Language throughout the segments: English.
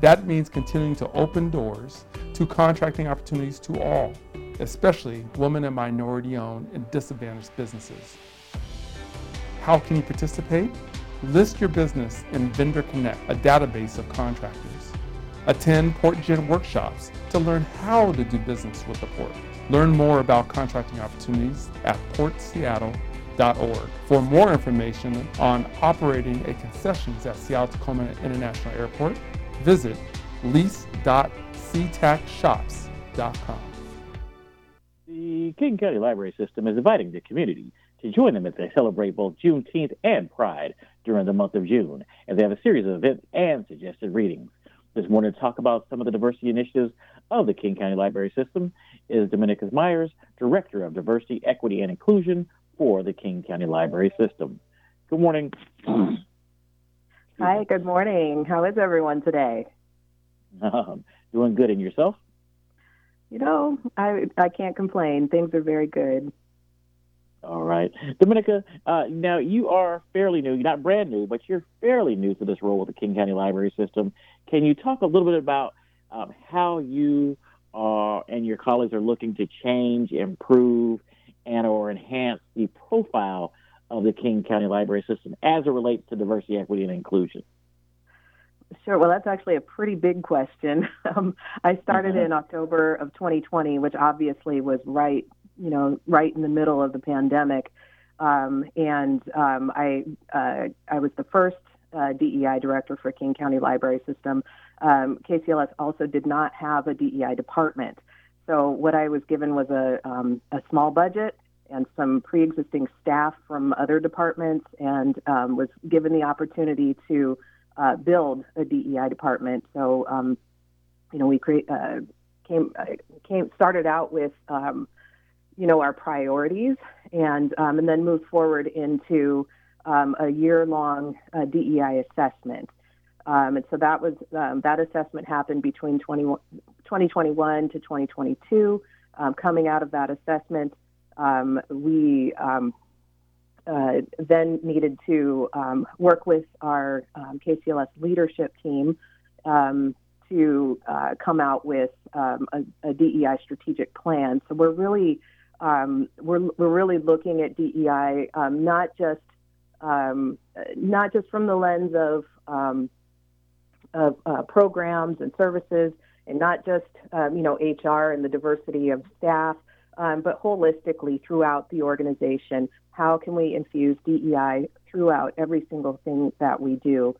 That means continuing to open doors to contracting opportunities to all, especially women and minority owned and disadvantaged businesses. How can you participate? List your business in Vendor Connect, a database of contractors. Attend PortGen workshops to learn how to do business with the port. Learn more about contracting opportunities at portseattle.org. For more information on operating a concessions at Seattle Tacoma International Airport, visit lease.seatacshops.com. The King County Library System is inviting the community to join them as they celebrate both Juneteenth and Pride during the month of June. And they have a series of events and suggested readings. This morning to talk about some of the diversity initiatives of the King County Library System is Dominica Myers, Director of Diversity, Equity, and Inclusion for the King County Library System. Good morning. Hi, good morning. How is everyone today? Um, doing good. And yourself? You know, I I can't complain. Things are very good. All right. Dominica, uh, now you are fairly new. You're not brand new, but you're fairly new to this role with the King County Library System. Can you talk a little bit about um, how you are and your colleagues are looking to change, improve, and or enhance the profile of the King County Library System as it relates to diversity, equity, and inclusion? Sure. Well, that's actually a pretty big question. Um, I started in October of 2020, which obviously was right you know, right in the middle of the pandemic. Um, and um, I, uh, I was the first uh, DEI director for King County Library System. Um, KCLS also did not have a DEI department. So what I was given was a, um, a small budget and some pre-existing staff from other departments, and um, was given the opportunity to uh, build a DEI department. So, um, you know, we create, uh, came uh, came started out with um, you know, our priorities and, um, and then moved forward into um, a year-long uh, DEI assessment. Um, and so that was that assessment happened between 20, 2021 to 2022. Um, coming out of that assessment, um, we uh, then needed to work with our KCLS leadership team to uh, come out with a, a DEI strategic plan. So we're really um, we're, we're really looking at DEI um, not just um, not just from the lens of, um, of uh, programs and services, and not just um, you know HR and the diversity of staff, um, but holistically throughout the organization. How can we infuse DEI throughout every single thing that we do?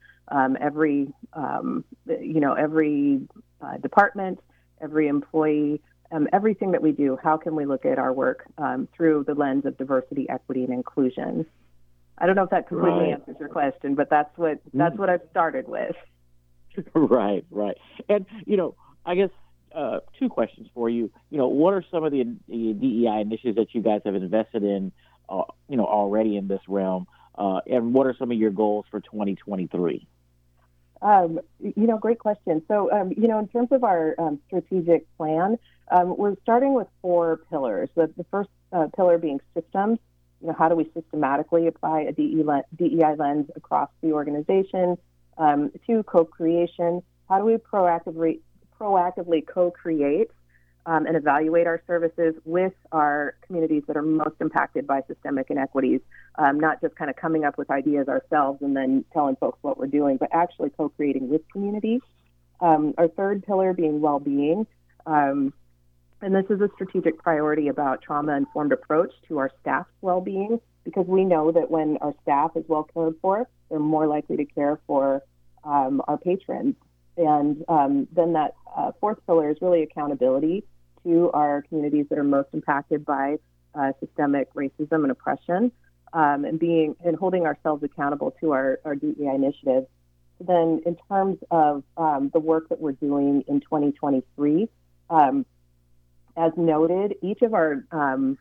every you know every uh, department, every employee um, everything that we do, how can we look at our work um, through the lens of diversity, equity, and inclusion? I don't know if that completely right. answers your question, but that's what that's mm. what I've started with. right, right, and you know, I guess uh, two questions for you. You know, what are some of the, the DEI initiatives that you guys have invested in, uh, you know, already in this realm, uh, and what are some of your goals for 2023? Um, you know, great question. So, um, you know, in terms of our um, strategic plan, um, we're starting with four pillars. The, the first uh, pillar being systems. You know, how do we systematically apply a DEI lens across the organization? Um, two, co-creation. How do we proactively proactively co-create um, and evaluate our services with our communities that are most impacted by systemic inequities, um, not just kind of coming up with ideas ourselves and then telling folks what we're doing, but actually co creating with communities. Um, our third pillar being well being. Um, and this is a strategic priority about trauma informed approach to our staff's well being because we know that when our staff is well cared for, they're more likely to care for um, our patrons. And um, then that uh, fourth pillar is really accountability to our communities that are most impacted by uh, systemic racism and oppression, um, and being and holding ourselves accountable to our, our DEI initiatives. Then, in terms of um, the work that we're doing in 2023, um, as noted, each of our um,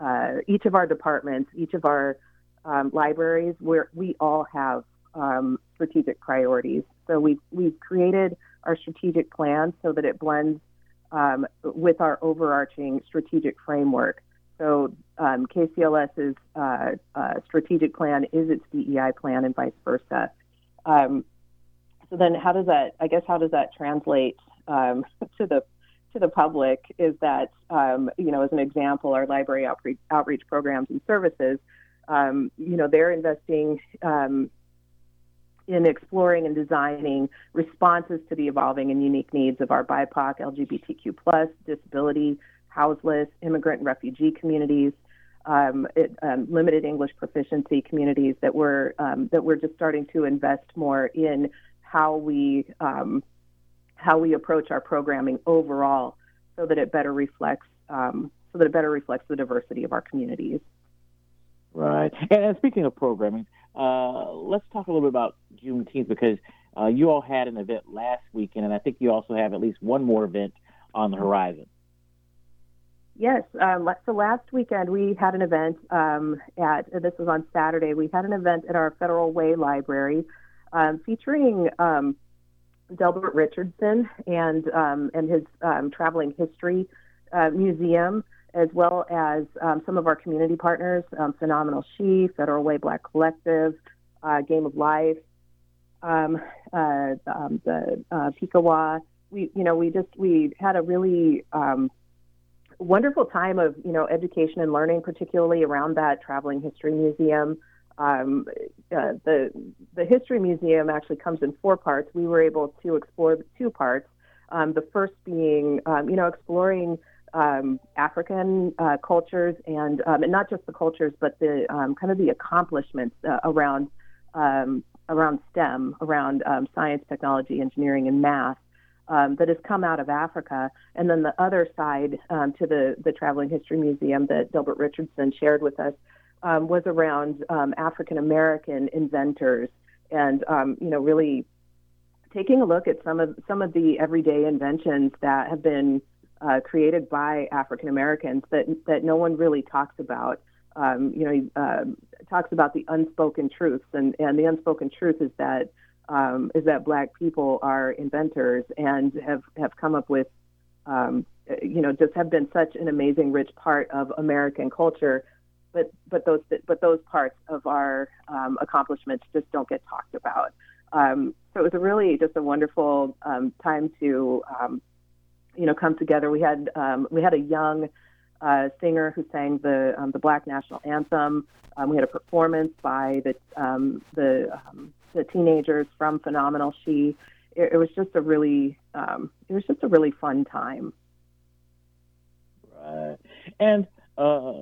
uh, each of our departments, each of our um, libraries, where we all have um, strategic priorities. So we've we've created our strategic plan so that it blends um, with our overarching strategic framework. So um, KCLS's uh, uh, strategic plan is its DEI plan, and vice versa. Um, so then, how does that? I guess how does that translate um, to the to the public? Is that um, you know, as an example, our library outreach, outreach programs and services, um, you know, they're investing in exploring and designing responses to the evolving and unique needs of our BIPOC, LGBTQ plus, disability, houseless, immigrant and refugee communities, um, it, um, limited English proficiency communities that we're um, that we're just starting to invest more in how we um, how we approach our programming overall, so that it better reflects um, so that it better reflects the diversity of our communities. Right. And, and speaking of programming, uh, let's talk a little bit about Juneteenth because uh, you all had an event last weekend, and I think you also have at least one more event on the horizon. Yes. Um, so last weekend we had an event um, at, this was on Saturday, we had an event at our Federal Way Library um, featuring um, Delbert Richardson and, um, and his um, traveling history uh, museum, as well as some of our community partners, Phenomenal She, Federal Way Black Collective, uh, Game of Life, uh, the uh, Pikawa. We, you know, we just, we had a really, wonderful time of you know education and learning, particularly around that traveling history museum. Um, uh, the the history museum actually comes in four parts. We were able to explore the two parts. Um, the first being um, you know exploring um, African uh, cultures and, um, and not just the cultures, but the um, kind of the accomplishments uh, around around STEM, around science, technology, engineering, and math um, that has come out of Africa. And then the other side um, to the, the Traveling History Museum that Delbert Richardson shared with us um, was around um, African American inventors and, um, you know, really taking a look at some of some of the everyday inventions that have been uh, created by African Americans that that no one really talks about. Um, you know, uh, talks about the unspoken truths, and and the unspoken truth is that um, is that black people are inventors and have, have come up with, um, you know, just have been such an amazing, rich part of American culture. But, but those but those parts of our um, accomplishments just don't get talked about. Um, so it was really just a wonderful um, time to you know come together. We had we had a young uh, singer who sang the the Black National Anthem. we had a performance by the the the teenagers from Phenomenal She. It, it was just a really, um, it was just a really fun time. Right, and uh,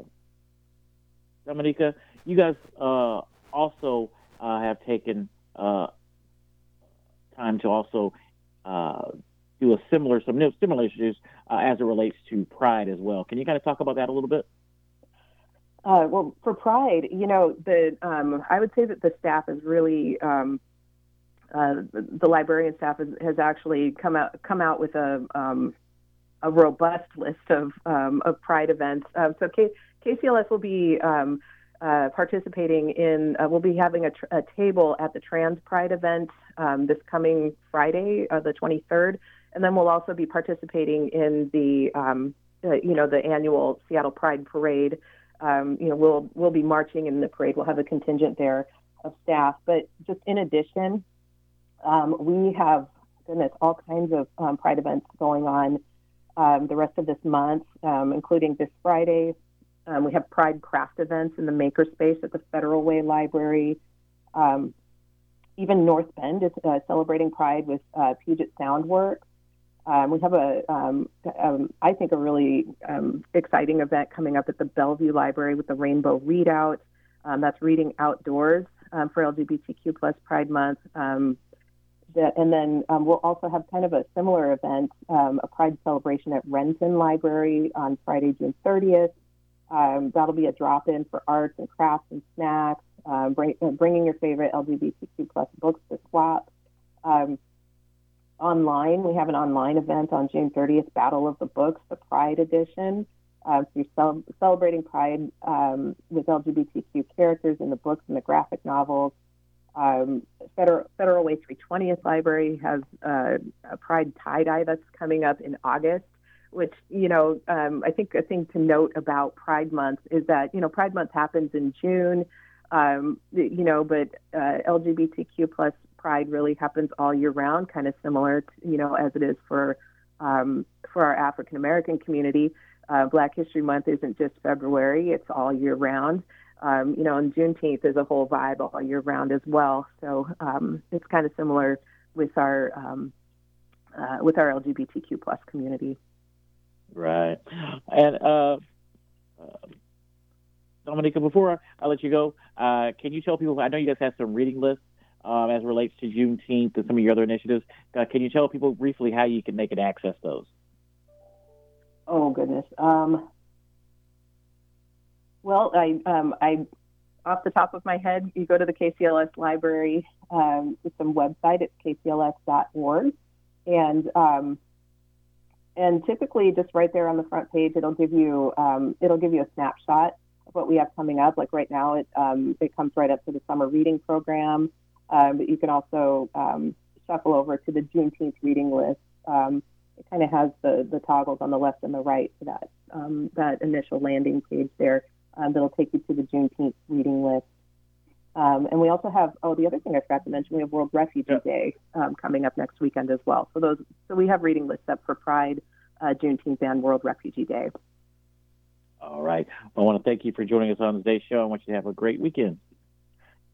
Dominica, you guys uh, also uh, have taken uh, time to also uh, do a similar, some similar issues uh, as it relates to Pride as well. Can you kind of talk about that a little bit? Uh, well, for Pride, you know, the um, I would say that the staff is really um, uh, the librarian staff has, has, actually come out come out with a um, a robust list of um, of Pride events. Um, so K- KCLS will be um, uh, participating in. Uh, we'll be having a, tr- a, table at the Trans Pride event this coming Friday, uh, the 23rd, and then we'll also be participating in the uh, you know the annual Seattle Pride Parade um, you know, we'll we'll be marching in the parade. We'll have a contingent there of staff. But just in addition, um, we have goodness all kinds of um, Pride events going on um, the rest of this month, um, including this Friday. Um, we have Pride craft events in the Makerspace at the Federal Way Library. even North Bend is uh, celebrating Pride with uh, Puget Sound Works. Um, we have a, um, um, I think, a really um, exciting event coming up at the Bellevue Library with the Rainbow Readout. Um, that's reading outdoors um, for LGBTQ plus Pride Month. That, and then we'll also have kind of a similar event, a Pride celebration at Renton Library on Friday, June 30th. that'll be a drop-in for arts and crafts and snacks. Bring, uh, bringing your favorite LGBTQ plus books to swap. Online. We have an online event on June 30th, Battle of the Books, the Pride Edition. Uh, you're cel- celebrating Pride um, with LGBTQ characters in the books and the graphic novels. Um, Federal, Federal Way 320th Library has uh, a Pride tie dye that's coming up in August. Which you know, um, I think a thing to note about Pride Month is that you know Pride Month happens in June, um, you know, but uh, LGBTQ plus Pride really happens all year round, kind of similar, to, you know, as it is for um, for our African American community. Uh, Black History Month isn't just February; it's all year round. Um, you know, and Juneteenth is a whole vibe all year round as well. So um, it's kind of similar with our um, uh, with our LGBTQ plus community. Right, and uh, uh, Dominica, before I let you go, uh, can you tell people? I know you guys have some reading lists um, as it relates to Juneteenth and some of your other initiatives. Uh, can you tell people briefly how you can make and access those? Oh goodness. Um, well, I, um, I, off the top of my head, you go to the KCLS library, um, some website. It's kcls.org, and um, and typically just right there on the front page, it'll give you um, it'll give you a snapshot of what we have coming up. Like right now, it um, it comes right up to the summer reading program, um, but you can also um, shuffle over to the Juneteenth reading list. Um, it kind of has the the toggles on the left and the right to that um, that initial landing page there um, that'll take you to the Juneteenth reading list. Um, and we also have oh the other thing I forgot to mention we have World Refugee yeah. Day um, coming up next weekend as well. So those so we have reading lists up for Pride, uh, Juneteenth, and World Refugee Day. All right. I want to thank you for joining us on today's show. I want you to have a great weekend.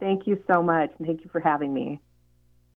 Thank you so much, and thank you for having me.